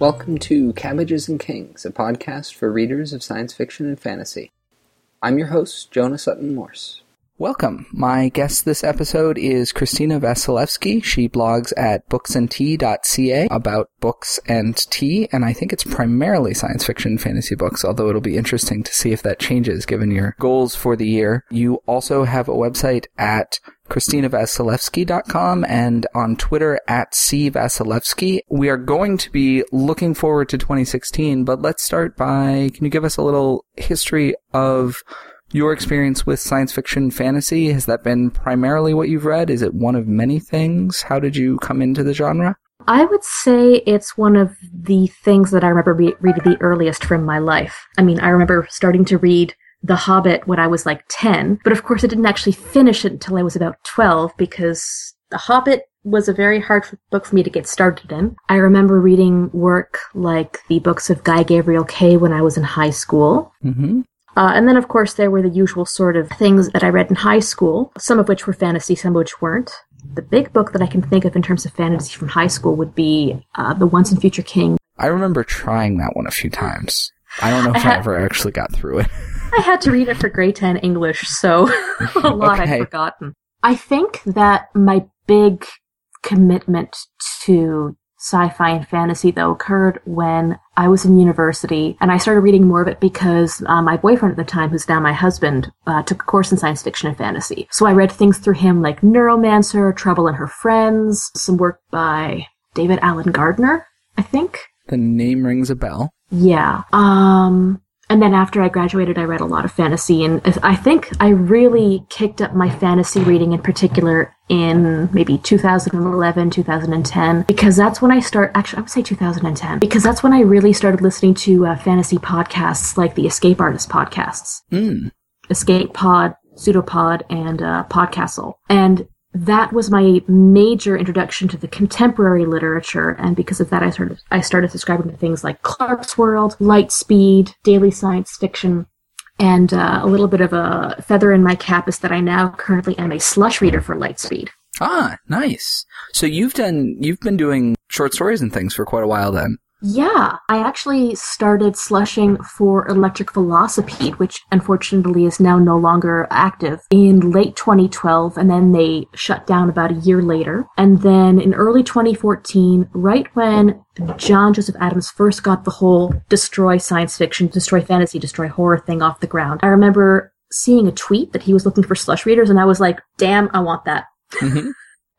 Welcome to Cabbages and Kings, a podcast for readers of science fiction and fantasy. I'm your host, Jonah Sutton Morse. Welcome. My guest this episode is Christina Vasilevsky. She blogs at booksandtea.ca about books and tea, and I think it's primarily science fiction fantasy books, although it'll be interesting to see if that changes given your goals for the year. You also have a website at ChristinaVasilevsky.com and on Twitter at cvasilevsky. We are going to be looking forward to 2016, but let's start by, can you give us a little history of your experience with science fiction fantasy has that been primarily what you've read is it one of many things how did you come into the genre I would say it's one of the things that I remember re- reading the earliest from my life. I mean, I remember starting to read The Hobbit when I was like 10, but of course I didn't actually finish it until I was about 12 because The Hobbit was a very hard book for me to get started in. I remember reading work like the books of Guy Gavriel Kay when I was in high school. mm-hmm. Uh, and then, of course, there were the usual sort of things that I read in high school, some of which were fantasy, some of which weren't. The big book that I can think of in terms of fantasy from high school would be uh, The Once and Future King. i remember trying that one a few times i don't know if i, I had- ever actually got through it I had to read it for grade 10 English, so a lot Okay. I've forgotten. I think that my big commitment to sci-fi and fantasy though occurred when I was in university and I started reading more of it because uh, my boyfriend at the time, who's now my husband, uh, took a course in science fiction and fantasy. So I read things through him like Neuromancer, Trouble and Her Friends, some work by David Allen Gardner, I think. the name rings a bell Yeah. Um, and then after I graduated, I read a lot of fantasy, and I think I really kicked up my fantasy reading in particular in maybe 2011, 2010, because that's when I start. Actually, I would say 2010, because that's when I really started listening to uh, fantasy podcasts like the Escape Artist podcasts, mm. Escape Pod, Pseudopod, and uh, Podcastle, and that was my major introduction to the contemporary literature, and because of that, I started I started subscribing to things like Clarkesworld, Lightspeed, Daily Science Fiction, and uh, a little bit of a feather in my cap is that I now currently am a slush reader for Lightspeed. ah nice so you've done you've been doing short stories and things for quite a while then Yeah, I actually started slushing for Electric Velocipede, which unfortunately is now no longer active, in late 2012, and then they shut down about a year later. And then in early 2014, right when John Joseph Adams first got the whole destroy science fiction, destroy fantasy, destroy horror thing off the ground, I remember seeing a tweet that he was looking for slush readers, and I was like, damn, I want that. Mhm.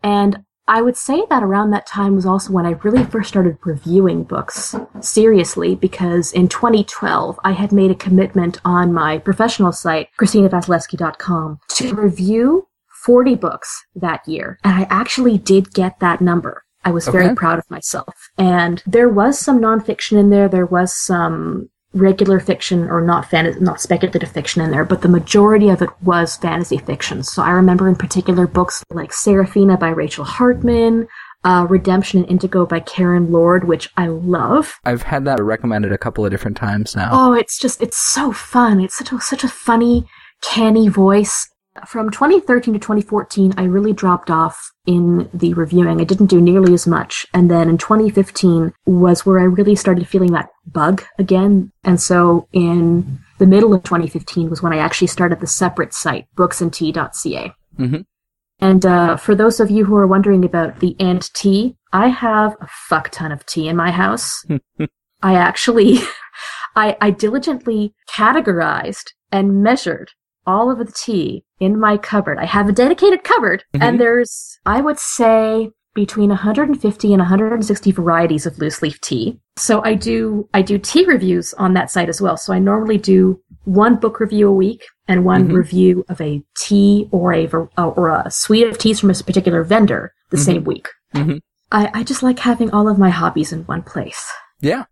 And I would say that around that time was also when I really first started reviewing books seriously because in 2012 I had made a commitment on my professional site, ChristinaVasilevsky.com, to review 40 books that year. And I actually did get that number. I was Okay. very proud of myself. And there was some nonfiction in there. There was some regular fiction or not fan- not speculative fiction in there, but the majority of it was fantasy fiction. So I remember in particular books like Seraphina by Rachel Hartman, uh, Redemption in Indigo by Karen Lord, which I love. i've had that recommended a couple of different times now Oh, it's just it's so fun. It's such a such a funny, canny voice. From 2013 to 2014, I really dropped off in the reviewing. I didn't do nearly as much. And then in 2015 was where I really started feeling that bug again. And so in the middle of 2015 was when I actually started the separate site, booksandtea.ca. Mhm. And uh, for those of you who are wondering about the ant tea, I have a fuck ton of tea in my house. I actually, I, I diligently categorized and measured all of the tea in my cupboard. I have a dedicated cupboard, Mhm. and there's, I would say, between 150 and 160 varieties of loose leaf tea. So I do, I do tea reviews on that site as well. So I normally do one book review a week and one Mhm. review of a tea or a or a suite of teas from a particular vendor the Mhm. same week. Mhm. I, I just like having all of my hobbies in one place. Yeah.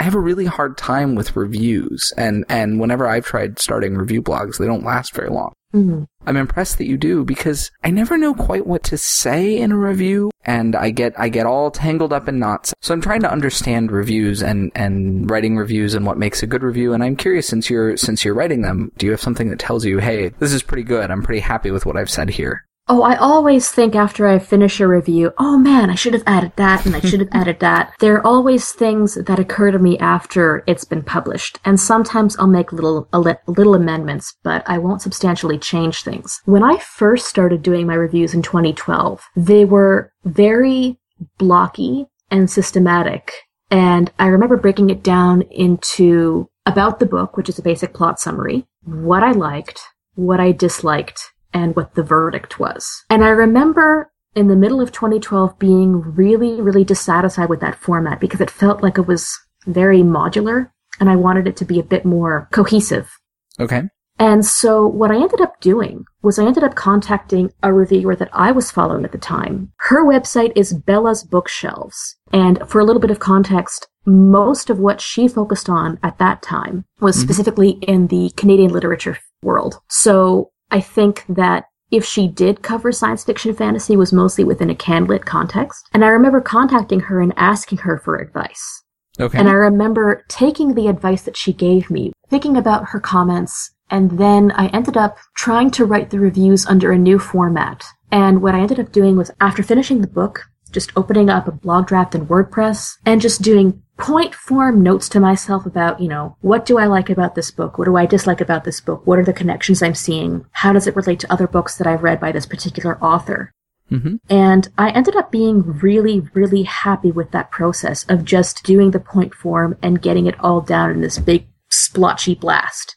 I have a really hard time with reviews, and, and whenever I've tried starting review blogs, they don't last very long. Mhm. I'm impressed that you do because I never know quite what to say in a review and I get I get all tangled up in knots. So I'm trying to understand reviews and and writing reviews and what makes a good review and I'm curious since you're since you're writing them, do you have something that tells you, "Hey, this is pretty good. I'm pretty happy with what I've said here." Oh, I always think after I finish a review, oh man, I should have added that and I should have added that. There are always things that occur to me after it's been published. And sometimes I'll make little, little amendments, but I won't substantially change things. When I first started doing my reviews in 2012, they were very blocky and systematic. And I remember breaking it down into about the book, which is a basic plot summary, what I liked, what I disliked, and what the verdict was. And I remember in the middle of 2012 being really, really dissatisfied with that format because it felt like it was very modular and I wanted it to be a bit more cohesive. Okay. And so what I ended up doing was I ended up contacting a reviewer that I was following at the time. Her website is Bella's Bookshelves. And for a little bit of context, most of what she focused on at that time was mm-hmm. specifically in the Canadian literature world. So I think that if she did cover science fiction fantasy was mostly within a CanLit context. And I remember contacting her and asking her for advice. Okay. And I remember taking the advice that she gave me, thinking about her comments, and then I ended up trying to write the reviews under a new format. And what I ended up doing was after finishing the book, just opening up a blog draft in WordPress and just doing point form notes to myself about, you know, what do I like about this book? What do I dislike about this book? What are the connections I'm seeing? How does it relate to other books that I've read by this particular author? Mm-hmm. And I ended up being really, really happy with that process of just doing the point form and getting it all down in this big splotchy blast.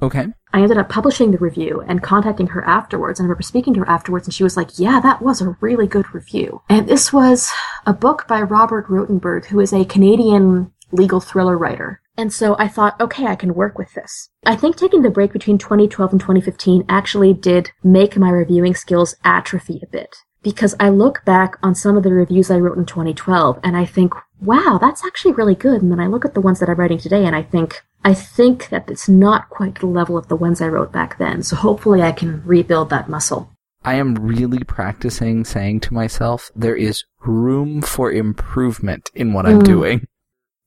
Okay. I ended up publishing the review and contacting her afterwards. And I remember speaking to her afterwards, and she was like, Yeah, that was a really good review. And this was a book by Robert Rotenberg, who is a Canadian legal thriller writer. And so I thought, okay, I can work with this. I think taking the break between 2012 and 2015 actually did make my reviewing skills atrophy a bit. Because I look back on some of the reviews I wrote in 2012 and I think, wow, that's actually really good. And then I look at the ones that I'm writing today and I think, I think that it's not quite the level of the ones I wrote back then. So hopefully I can rebuild that muscle. I am really practicing saying to myself, there is room for improvement in what I'm mm. doing.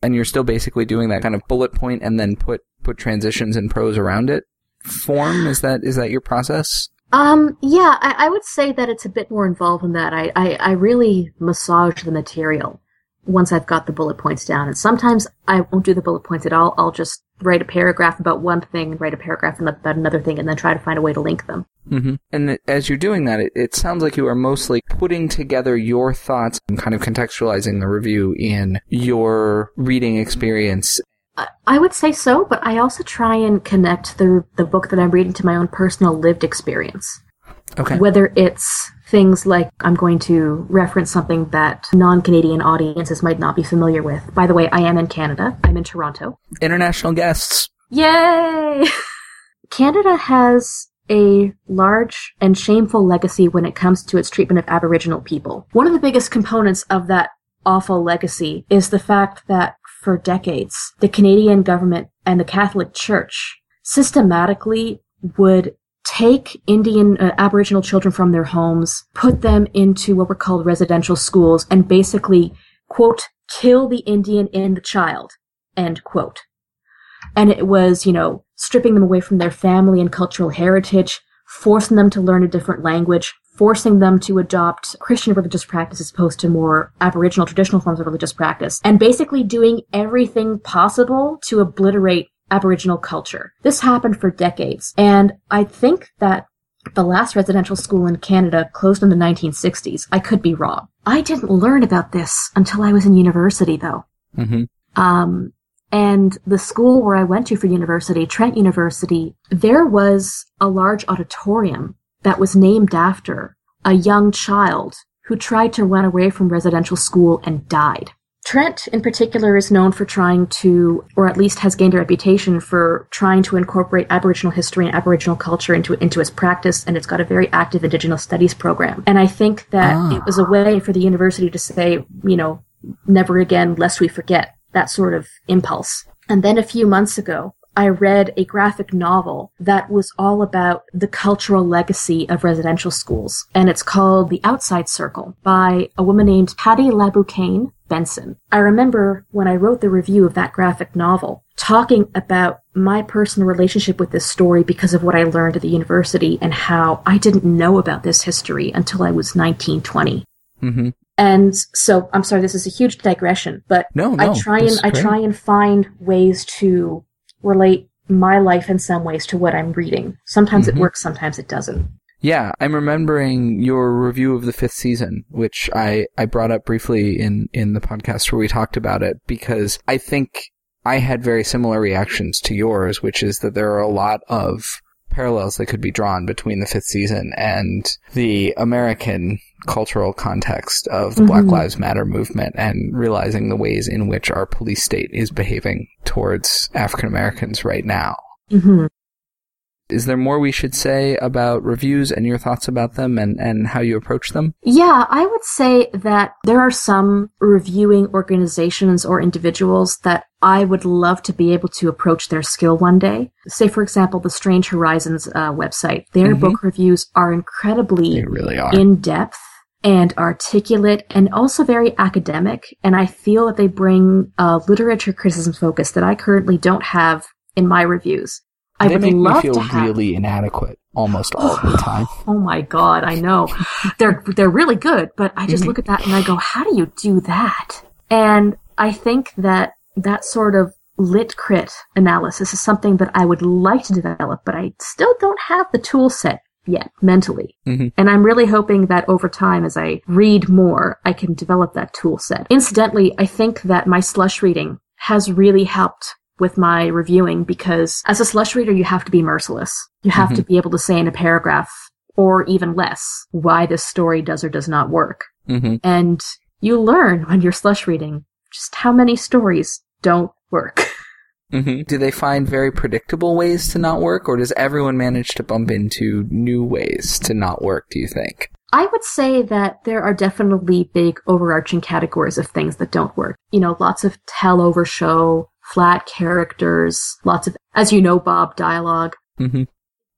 And you're still basically doing that kind of bullet point and then put, put transitions and prose around it form. Is that, is that your process? Um, yeah, I, I would say that it's a bit more involved than that. I, I, I really massage the material once I've got the bullet points down. And sometimes I won't do the bullet points at all. I'll just write a paragraph about one thing and write a paragraph about another thing and then try to find a way to link them. Mm-hmm. And as you're doing that, it, it sounds like you are mostly putting together your thoughts and kind of contextualizing the review in your reading experience. I would say so, but I also try and connect the the book that I'm reading to my own personal lived experience. Okay. Whether it's things like I'm going to reference something that non Canadian audiences might not be familiar with. By the way, I am in Canada. I'm in Toronto. International guests. Yay! Canada has a large and shameful legacy when it comes to its treatment of Aboriginal people. One of the biggest components of that awful legacy is the fact that for decades, the Canadian government and the Catholic Church systematically would take Indian uh, Aboriginal children from their homes, put them into what were called residential schools, and basically, quote, kill the Indian in the child, end quote. And it was, you know, stripping them away from their family and cultural heritage, forcing them to learn a different language, forcing them to adopt Christian religious practice as opposed to more Aboriginal traditional forms of religious practice, and basically doing everything possible to obliterate Aboriginal culture. This happened for decades, and I think that the last residential school in Canada closed in the 1960s. I could be wrong. I didn't learn about this until I was in university, though. Mm-hmm. Um, and the school where I went to for university, Trent University, there was a large auditorium that was named after a young child who tried to run away from residential school and died. Trent, in particular, is known for trying to, or at least has gained a reputation for trying to incorporate Aboriginal history and Aboriginal culture into into its practice, and it's got a very active Indigenous studies program. And I think that ah. it was a way for the university to say, you know, never again, lest we forget that sort of impulse. And then a few months ago, I read a graphic novel that was all about the cultural legacy of residential schools. And it's called The Outside Circle by a woman named Patty Laboucane Benson. I remember when I wrote the review of that graphic novel, talking about my personal relationship with this story because of what I learned at the university and how I didn't know about this history until I was 19, 20. Mm-hmm. And so I'm sorry, this is a huge digression, but No, no, I try and I try and find ways to relate my life in some ways to what I'm reading. Sometimes Mhm. it works, sometimes it doesn't. Yeah, I'm remembering your review of the fifth season, which I, I brought up briefly in, in the podcast where we talked about it, because I think I had very similar reactions to yours, which is that there are a lot of parallels that could be drawn between the fifth season and the American cultural context of the Black Mhm. Lives Matter movement and realizing the ways in which our police state is behaving towards African Americans right now. hmm Is there more we should say about reviews and your thoughts about them and, and how you approach them? Yeah, I would say that there are some reviewing organizations or individuals that I would love to be able to approach their skill one day. Say, for example, the Strange Horizons uh, website. Their Mhm. book reviews are incredibly They really are. in depth and articulate and also very academic. And I feel that they bring a literature criticism focus that I currently don't have in my reviews. I they would make love me feel to have. really inadequate almost all the time. Oh my god, I know. they're they're really good, but I just Mhm. look at that and I go, how do you do that? And I think that that sort of lit crit analysis is something that I would like to develop, but I still don't have the tool set yet mentally. Mhm. And I'm really hoping that over time, as I read more, I can develop that tool set. Incidentally, I think that my slush reading has really helped with my reviewing because as a slush reader, you have to be merciless. You have to be able to say in a paragraph or even less why this story does or does not work. hmm And you learn when you're slush reading just how many stories don't work. hmm Do they find very predictable ways to not work, or does everyone manage to bump into new ways to not work, do you think? I would say that there are definitely big overarching categories of things that don't work. You know, lots of tell over show, flat characters, lots of, as you know, Bob dialogue. mm-hmm.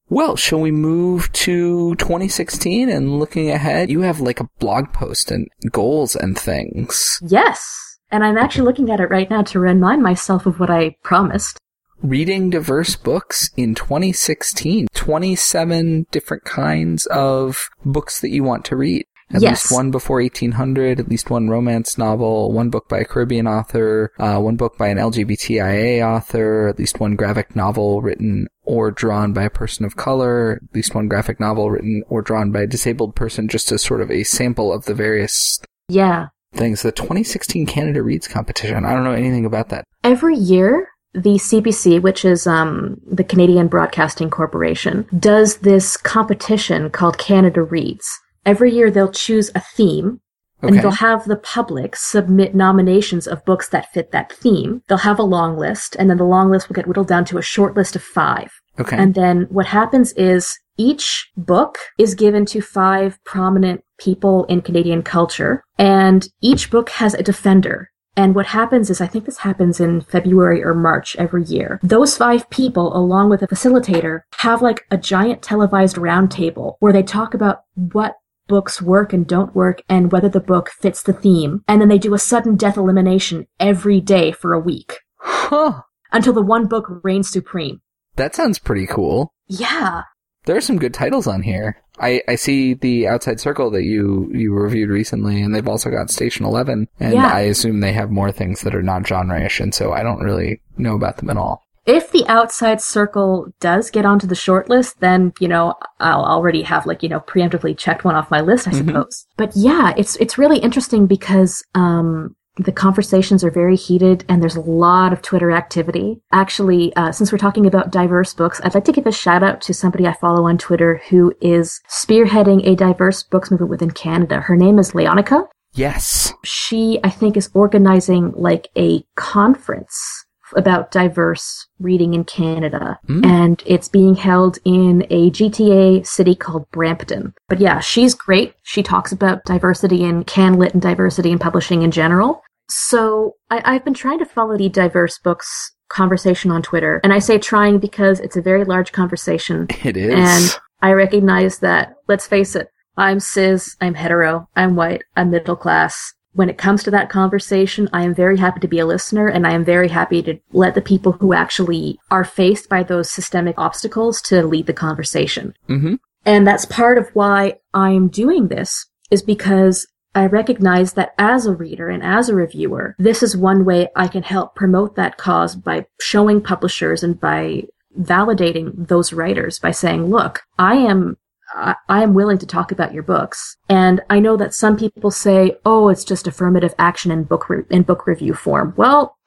Well, shall we move to 2016 and looking ahead? You have like a blog post and goals and things. Yes. And I'm actually looking at it right now to remind myself of what I promised. Reading diverse books in 2016. 27 different kinds of books that you want to read. At Yes. least one before 1800, at least one romance novel, one book by a Caribbean author, uh, one book by an LGBTIA author, at least one graphic novel written or drawn by a person of color, at least one graphic novel written or drawn by a disabled person, just as sort of a sample of the various Yeah. Things. The 2016 Canada Reads competition. I don't know anything about that. Every year, the CBC, which is um, the Canadian Broadcasting Corporation, does this competition called Canada Reads. Every year, they'll choose a theme, Okay. and they'll have the public submit nominations of books that fit that theme. They'll have a long list, and then the long list will get whittled down to a short list of five. Okay. And then what happens is each book is given to five prominent people in Canadian culture, and each book has a defender. And what happens is, I think this happens in February or March every year. Those five people, along with a facilitator, have like a giant televised roundtable where they talk about what books work and don't work and whether the book fits the theme. And then they do a sudden death elimination every day for a week huh. until the one book reigns supreme. That sounds pretty cool. Yeah. There are some good titles on here. I, I see the Outside Circle that you, you reviewed recently, and they've also got Station 11, and Yeah. I assume they have more things that are not genre-ish, and so I don't really know about them at all. if the outside circle does get onto the short list, then you know I'll already have like you know preemptively checked one off my list, I Mhm. suppose. But yeah, it's it's really interesting because um, the conversations are very heated and there's a lot of Twitter activity. Actually, uh, since we're talking about diverse books, I'd like to give a shout out to somebody I follow on Twitter who is spearheading a diverse books movement within Canada. Her name is Leonica Yes. she i think is organizing like a conference about diverse reading in canada Mm. and it's being held in a gta city called brampton but yeah she's great she talks about diversity in canlit and diversity in publishing in general so I, i've been trying to follow the diverse books conversation on Twitter. And I say trying because it's a very large conversation. It is. And I recognize that, let's face it, I'm cis, I'm hetero, I'm white, I'm middle class. When it comes to that conversation, I am very happy to be a listener and I am very happy to let the people who actually are faced by those systemic obstacles to lead the conversation. hmm And that's part of why I'm doing this is because I recognize that as a reader and as a reviewer, this is one way I can help promote that cause by showing publishers and by validating those writers by saying, look, I am I am willing to talk about your books. And I know that some people say, "Oh, it's just affirmative action in book re- in book review form." Well,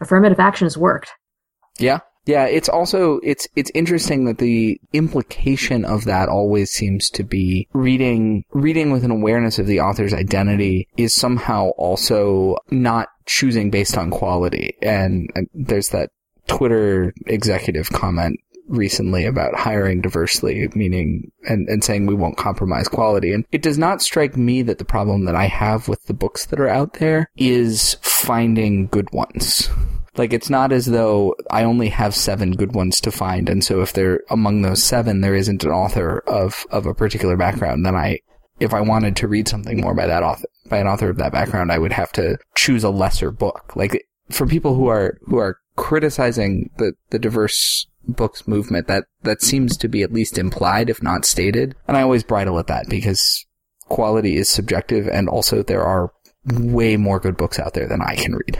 affirmative action has worked. Yeah. Yeah, it's also it's it's interesting that the implication of that always seems to be reading reading with an awareness of the author's identity is somehow also not choosing based on quality. And, and there's that Twitter executive comment recently about hiring diversely, meaning and, and saying we won't compromise quality. And it does not strike me that the problem that I have with the books that are out there is finding good ones. Like it's not as though I only have seven good ones to find, and so if they're among those seven, there isn't an author of of a particular background, then I if I wanted to read something more by that author by an author of that background, I would have to choose a lesser book. Like for people who are who are criticizing the the diverse books movement, that that seems to be at least implied, if not stated. And I always bridle at that because quality is subjective, and also there are way more good books out there than I can read.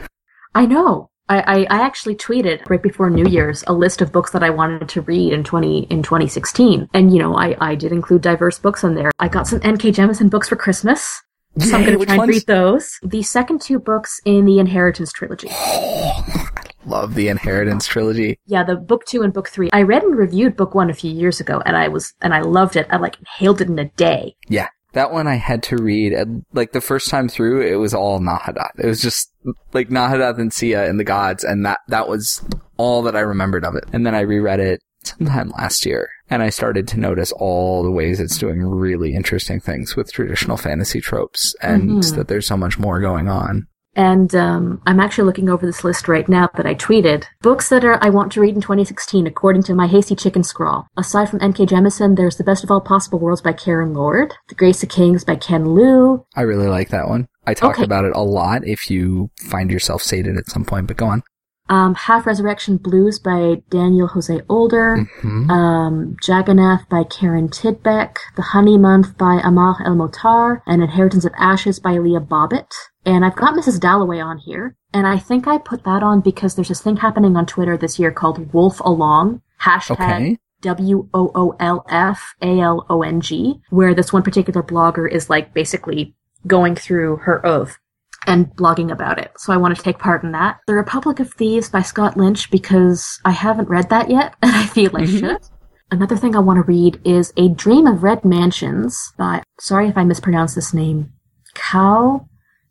I know. I, I, I actually tweeted right before New Year's a list of books that I wanted to read in twenty in 2016, and you know I, I did include diverse books on there. I got some N.K. Jemisin books for Christmas, so I'm going to try and read those. The second two books in the Inheritance trilogy. Oh. Love the Inheritance trilogy. Yeah, the book two and book three. I read and reviewed book one a few years ago, and I was and I loved it. I like inhaled it in a day. Yeah. That one I had to read, like the first time through, it was all Nahadoth. It was just like Nahadoth and Sieh and the gods, and that, that was all that I remembered of it. And then I reread it sometime last year, and I started to notice all the ways it's doing really interesting things with traditional fantasy tropes, and Mhm. that there's so much more going on. And um, I'm actually looking over this list right now that I tweeted. Books that are I want to read in 2016, according to my hasty chicken scrawl. Aside from N.K. Jemisin, there's The Best of All Possible Worlds by Karen Lord, The Grace of Kings by Ken Liu. I really like that one. I talk Okay. about it a lot if you find yourself sated at some point, but go on. Um, Half Resurrection Blues by Daniel Jose Older. hmm Um, Jagannath by Karin Tidbeck. The Honey Month by Amal El-Mohtar. And Inheritance of Ashes by Leah Bobet. And I've got Mrs. Dalloway on here. And I think I put that on because there's this thing happening on Twitter this year called Woolfalong. Hashtag Okay. W O O L F A L O N G, where this one particular blogger is like basically going through her oath and blogging about it. So I want to take part in that. The Republic of Thieves by Scott Lynch because I haven't read that yet and I feel I Mhm. should. Another thing I want to read is A Dream of Red Mansions by, sorry if I mispronounce this name, Cao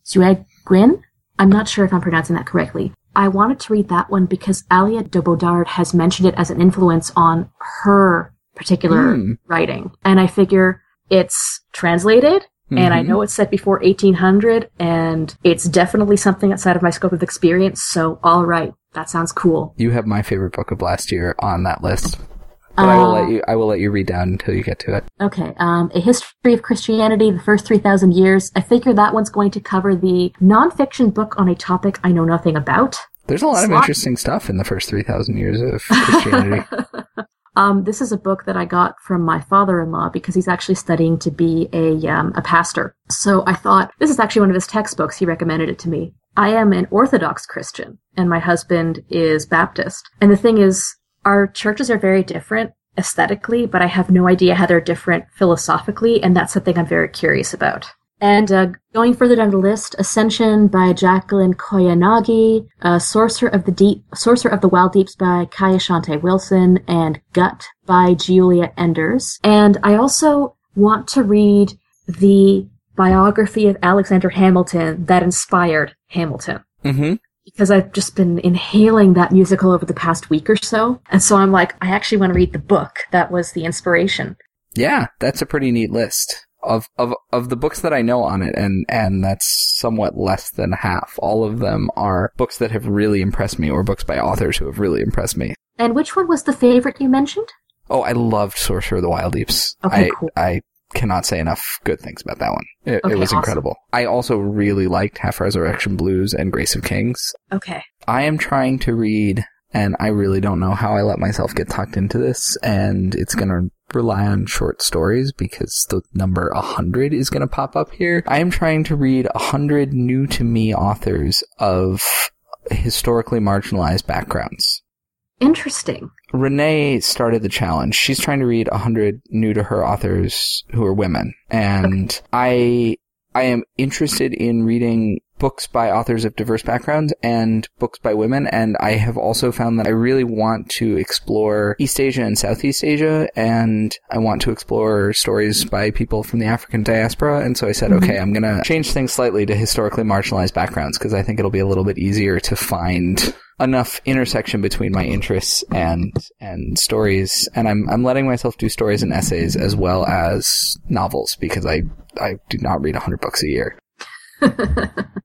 Xueqin. I'm not sure if I'm pronouncing that correctly. I wanted to read that one because Aliette de Bodard has mentioned it as an influence on her particular Hmm. writing. And I figure it's translated and I Mhm. know it's set before 1800 and it's definitely something outside of my scope of experience. So, all right, that sounds cool. You have my favorite book of last year on that list. But I will Uh, let you I will let you read down until you get to it. Okay, um, A History of Christianity, the first 3,000 years. I figure that one's going to cover the nonfiction book on a topic I know nothing about. There's a lot of interesting stuff in the first 3000 years of Christianity. um, this is a book that I got from my father-in-law because he's actually studying to be a um, a pastor. So I thought this is actually one of his textbooks. He recommended it to me. I am an Orthodox Christian, and my husband is Baptist. And the thing is, our churches are very different aesthetically, but I have no idea how they're different philosophically, and that's something I'm very curious about. And uh, going further down the list, Ascension by Jacqueline Koyanagi, uh, Sorcerer of the Deep, Sorcerer of the Wild Deeps by Kai Ashante Wilson, and Gut by Giulia Enders. And I also want to read the biography of Alexander Hamilton that inspired Hamilton hmm because I've just been inhaling that musical over the past week or so. And so I'm like, I actually want to read the book that was the inspiration. Yeah, that's a pretty neat list. Of of of the books that I know on it, and and that's somewhat less than half. All of them are books that have really impressed me, or books by authors who have really impressed me. And which one was the favorite you mentioned? Oh, I loved Sorcerer of the Wild Deeps. Okay, I, cool. I cannot say enough good things about that one. It, Okay, it was awesome. incredible. I also really liked Half Resurrection Blues and Grace of Kings. Okay. I am trying to read, and I really don't know how I let myself get tucked into this, and it's gonna rely on short stories because the number 100 is gonna pop up here. I am trying to read 100 new to me authors of historically marginalized backgrounds. Interesting. Renee started the challenge. She's trying to read 100 new to her authors who are women. And I, I am interested in reading books by authors of diverse backgrounds and books by women. And I have also found that I really want to explore East Asia and Southeast Asia. And I want to explore stories by people from the African diaspora. And so I said, Mhm. okay, I'm going to change things slightly to historically marginalized backgrounds because I think it'll be a little bit easier to find enough intersection between my interests and and stories and I'm I'm letting myself do stories and essays as well as novels because I I do not read 100 books a year.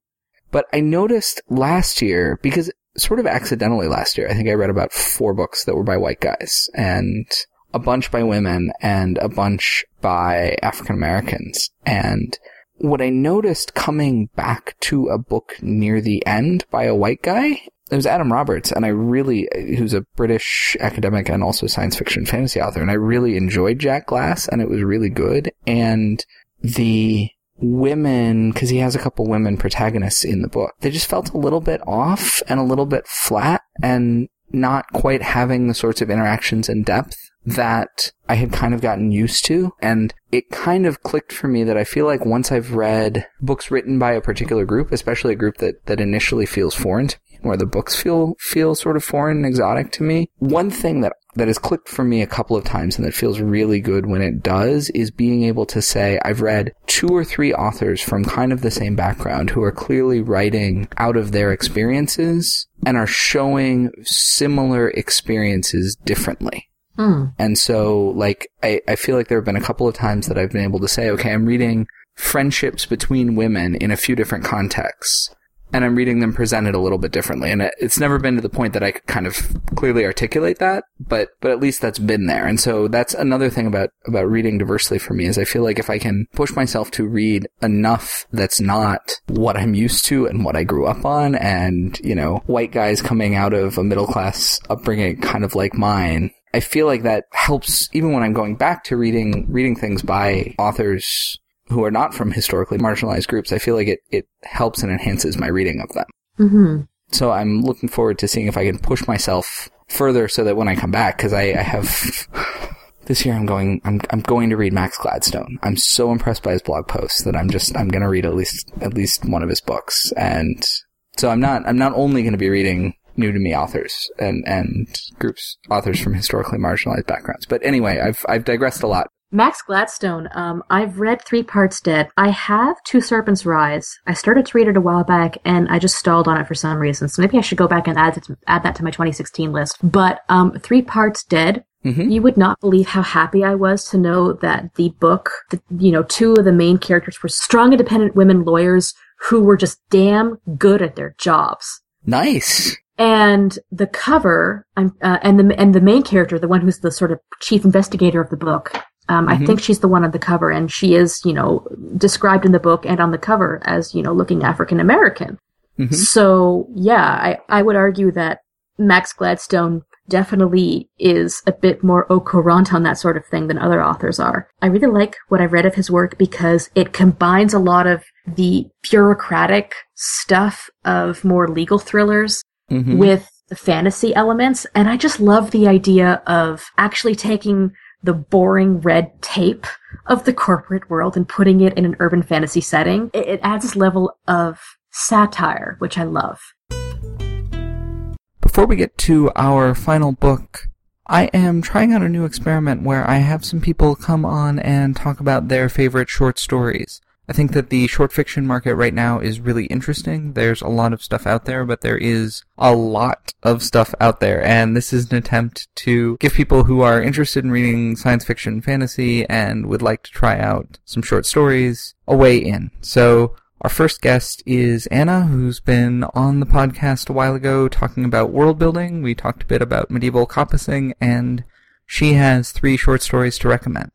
But I noticed last year because sort of accidentally last year I think I read about 4 books that were by white guys and a bunch by women and a bunch by African Americans and what I noticed coming back to a book near the end by a white guy it was Adam Roberts, and I really, who's a British academic and also science fiction fantasy author, and I really enjoyed Jack Glass, and it was really good. And the women, because he has a couple women protagonists in the book, they just felt a little bit off and a little bit flat, and not quite having the sorts of interactions and depth that I had kind of gotten used to. And it kind of clicked for me that I feel like once I've read books written by a particular group, especially a group that, that initially feels foreign to where the books feel, feel sort of foreign and exotic to me, one thing that that has clicked for me a couple of times and that feels really good when it does is being able to say I've read two or three authors from kind of the same background who are clearly writing out of their experiences and are showing similar experiences differently. Hmm. And so, like, I, I feel like there have been a couple of times that I've been able to say, okay, I'm reading friendships between women in a few different contexts. And I'm reading them presented a little bit differently. And it, it's never been to the point that I could kind of clearly articulate that, but, but at least that's been there. And so that's another thing about, about reading diversely for me is I feel like if I can push myself to read enough that's not what I'm used to and what I grew up on and, you know, white guys coming out of a middle class upbringing kind of like mine, I feel like that helps even when I'm going back to reading reading things by authors who are not from historically marginalized groups. I feel like it it helps and enhances my reading of them. hmm So I'm looking forward to seeing if I can push myself further so that when I come back, because I, I have this year I'm going I'm I'm going to read Max Gladstone. I'm so impressed by his blog posts that I'm just I'm going to read at least at least one of his books, and so I'm not I'm not only going to be reading new to me authors and and groups authors from historically marginalized backgrounds. But anyway, I've I've digressed a lot. Max Gladstone. Um, I've read Three Parts Dead. I have Two Serpents Rise. I started to read it a while back, and I just stalled on it for some reason. So maybe I should go back and add it to, add that to my 2016 list. But um, Three Parts Dead. Mhm. You would not believe how happy I was to know that the book, the, you know, two of the main characters were strong, independent women lawyers who were just damn good at their jobs. Nice. And the cover, uh, and the and the main character, the one who's the sort of chief investigator of the book, um, I Mhm. think she's the one on the cover, and she is, you know, described in the book and on the cover as, you know, looking African American. Mhm. So yeah, I I would argue that Max Gladstone definitely is a bit more au courant on that sort of thing than other authors are. I really like what I've read of his work because it combines a lot of the bureaucratic stuff of more legal thrillers Mhm. with the fantasy elements. And I just love the idea of actually taking the boring red tape of the corporate world and putting it in an urban fantasy setting. It, it adds this level of satire, which I love. Before we get to our final book, I am trying out a new experiment where I have some people come on and talk about their favorite short stories. I think that the short fiction market right now is really interesting. There's a lot of stuff out there, but there is a lot of stuff out there. And this is an attempt to give people who are interested in reading science fiction fantasy and would like to try out some short stories a way in. So our first guest is Anna, who's been on the podcast a while ago talking about world building. We talked a bit about medieval compassing and she has three short stories to recommend.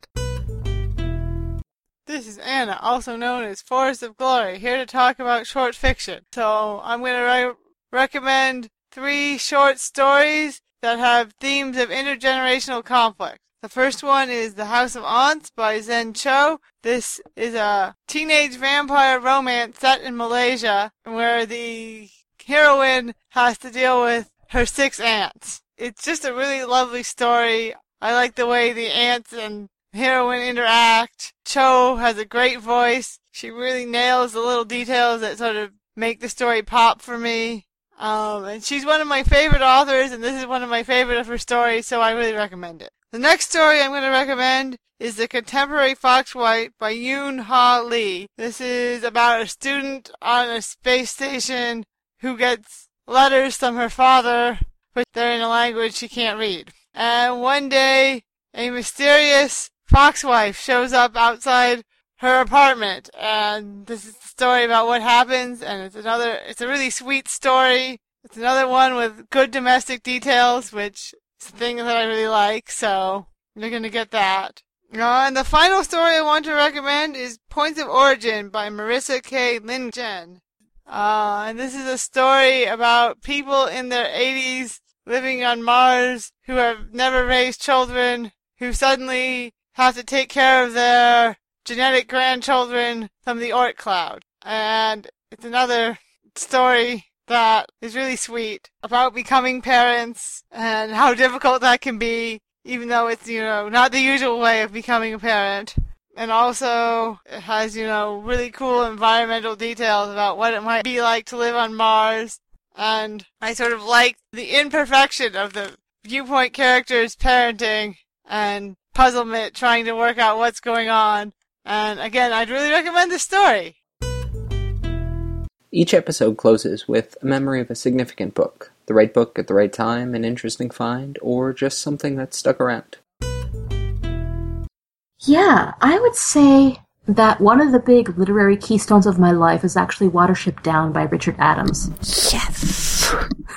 This is Anna, also known as Forest of Glory, here to talk about short fiction. So I'm going to re- recommend three short stories that have themes of intergenerational conflict. The first one is The House of Aunts by Zen Cho. This is a teenage vampire romance set in Malaysia where the heroine has to deal with her six aunts. It's just a really lovely story. I like the way the aunts and heroine interact. Cho has a great voice. She really nails the little details that sort of make the story pop for me. Um, and she's one of my favorite authors, and this is one of my favorite of her stories, so I really recommend it. The next story I'm going to recommend is The Contemporary Foxwife by Yoon Ha Lee. This is about a student on a space station who gets letters from her father, but they're in a language she can't read. And one day, a mysterious foxwife shows up outside her apartment, and this is the story about what happens, and it's another, it's a really sweet story. It's another one with good domestic details, which is a thing that I really like, so you're gonna get that. Uh, and the final story I want to recommend is Points of Origin by Marissa K. Lingen. Uh, and this is a story about people in their 80s living on Mars who have never raised children, who suddenly have to take care of their genetic grandchildren from the Oort cloud. And it's another story that is really sweet about becoming parents and how difficult that can be, even though it's, you know, not the usual way of becoming a parent. And also, it has, you know, really cool environmental details about what it might be like to live on Mars. And I sort of like the imperfection of the viewpoint characters parenting and puzzlement trying to work out what's going on. And again, I'd really recommend this story. Each episode closes with a memory of a significant book, the right book at the right time, an interesting find, or just something that stuck around. Yeah, I would say that one of the big literary keystones of my life is actually Watership Down by Richard Adams. Yes!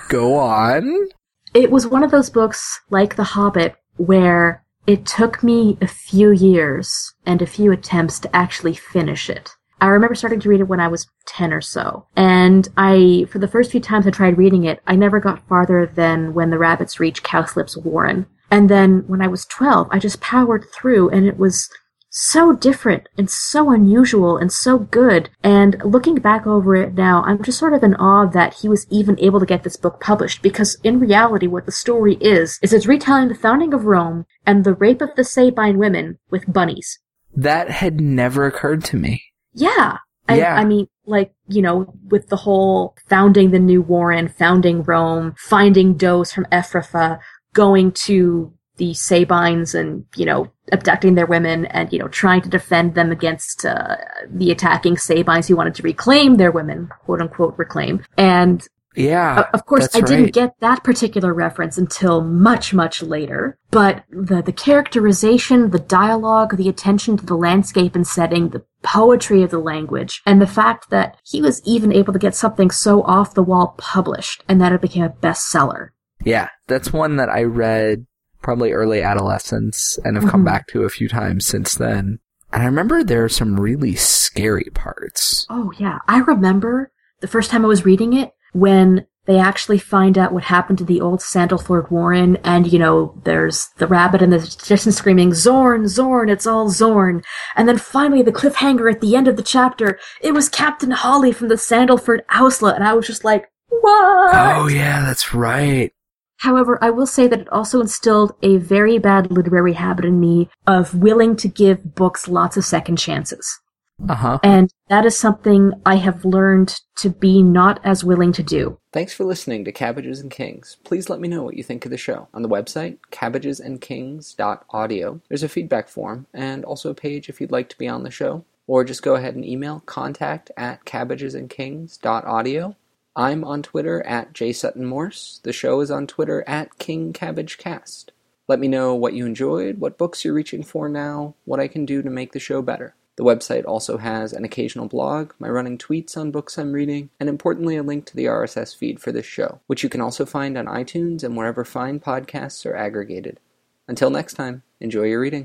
Go on. It was one of those books, like The Hobbit, where it took me a few years and a few attempts to actually finish it. I remember starting to read it when I was 10 or so. And I, for the first few times I tried reading it, I never got farther than when the rabbits reach Cowslip's Warren. And then when I was 12, I just powered through and it was so different and so unusual and so good. And looking back over it now, I'm just sort of in awe that he was even able to get this book published because in reality, what the story is, is it's retelling the founding of Rome and the rape of the Sabine women with bunnies. That had never occurred to me. Yeah. I, Yeah. I mean, like, you know, with the whole founding the new Warren, founding Rome, finding does from Efrafa, going to the Sabines and, you know, abducting their women and, you know, trying to defend them against uh, the attacking Sabines who wanted to reclaim their women, quote unquote, reclaim. And Yeah. uh, of course, I didn't right. get that particular reference until much, much later. But the, the characterization, the dialogue, the attention to the landscape and setting, the poetry of the language, and the fact that he was even able to get something so off the wall published and that it became a bestseller. Yeah, that's one that I read probably early adolescence and have come Mhm. back to a few times since then. And I remember there are some really scary parts. Oh, yeah. I remember the first time I was reading it when they actually find out what happened to the old Sandleford Warren, and you know, there's the rabbit and the distance screaming, Zorn, Zorn, it's all Zorn. And then finally, the cliffhanger at the end of the chapter, it was Captain Holly from the Sandleford Owsla, and I was just like, what? Oh yeah, that's right. However, I will say that it also instilled a very bad literary habit in me of willing to give books lots of second chances. Uh huh. And that is something I have learned to be not as willing to do. Thanks for listening to Cabbages and Kings. Please let me know what you think of the show. On the website, cabbagesandkings.audio, there's a feedback form and also a page if you'd like to be on the show. or just go ahead and email contact at cabbagesandkings.audio. I'm on Twitter at jsuttonmorse. The show is on Twitter at kingcabbagecast. Let me know what you enjoyed, what books you're reaching for now, what I can do to make the show better. The website also has an occasional blog, my running tweets on books I'm reading, and importantly, a link to the RSS feed for this show, which you can also find on iTunes and wherever fine podcasts are aggregated. Until next time, enjoy your reading.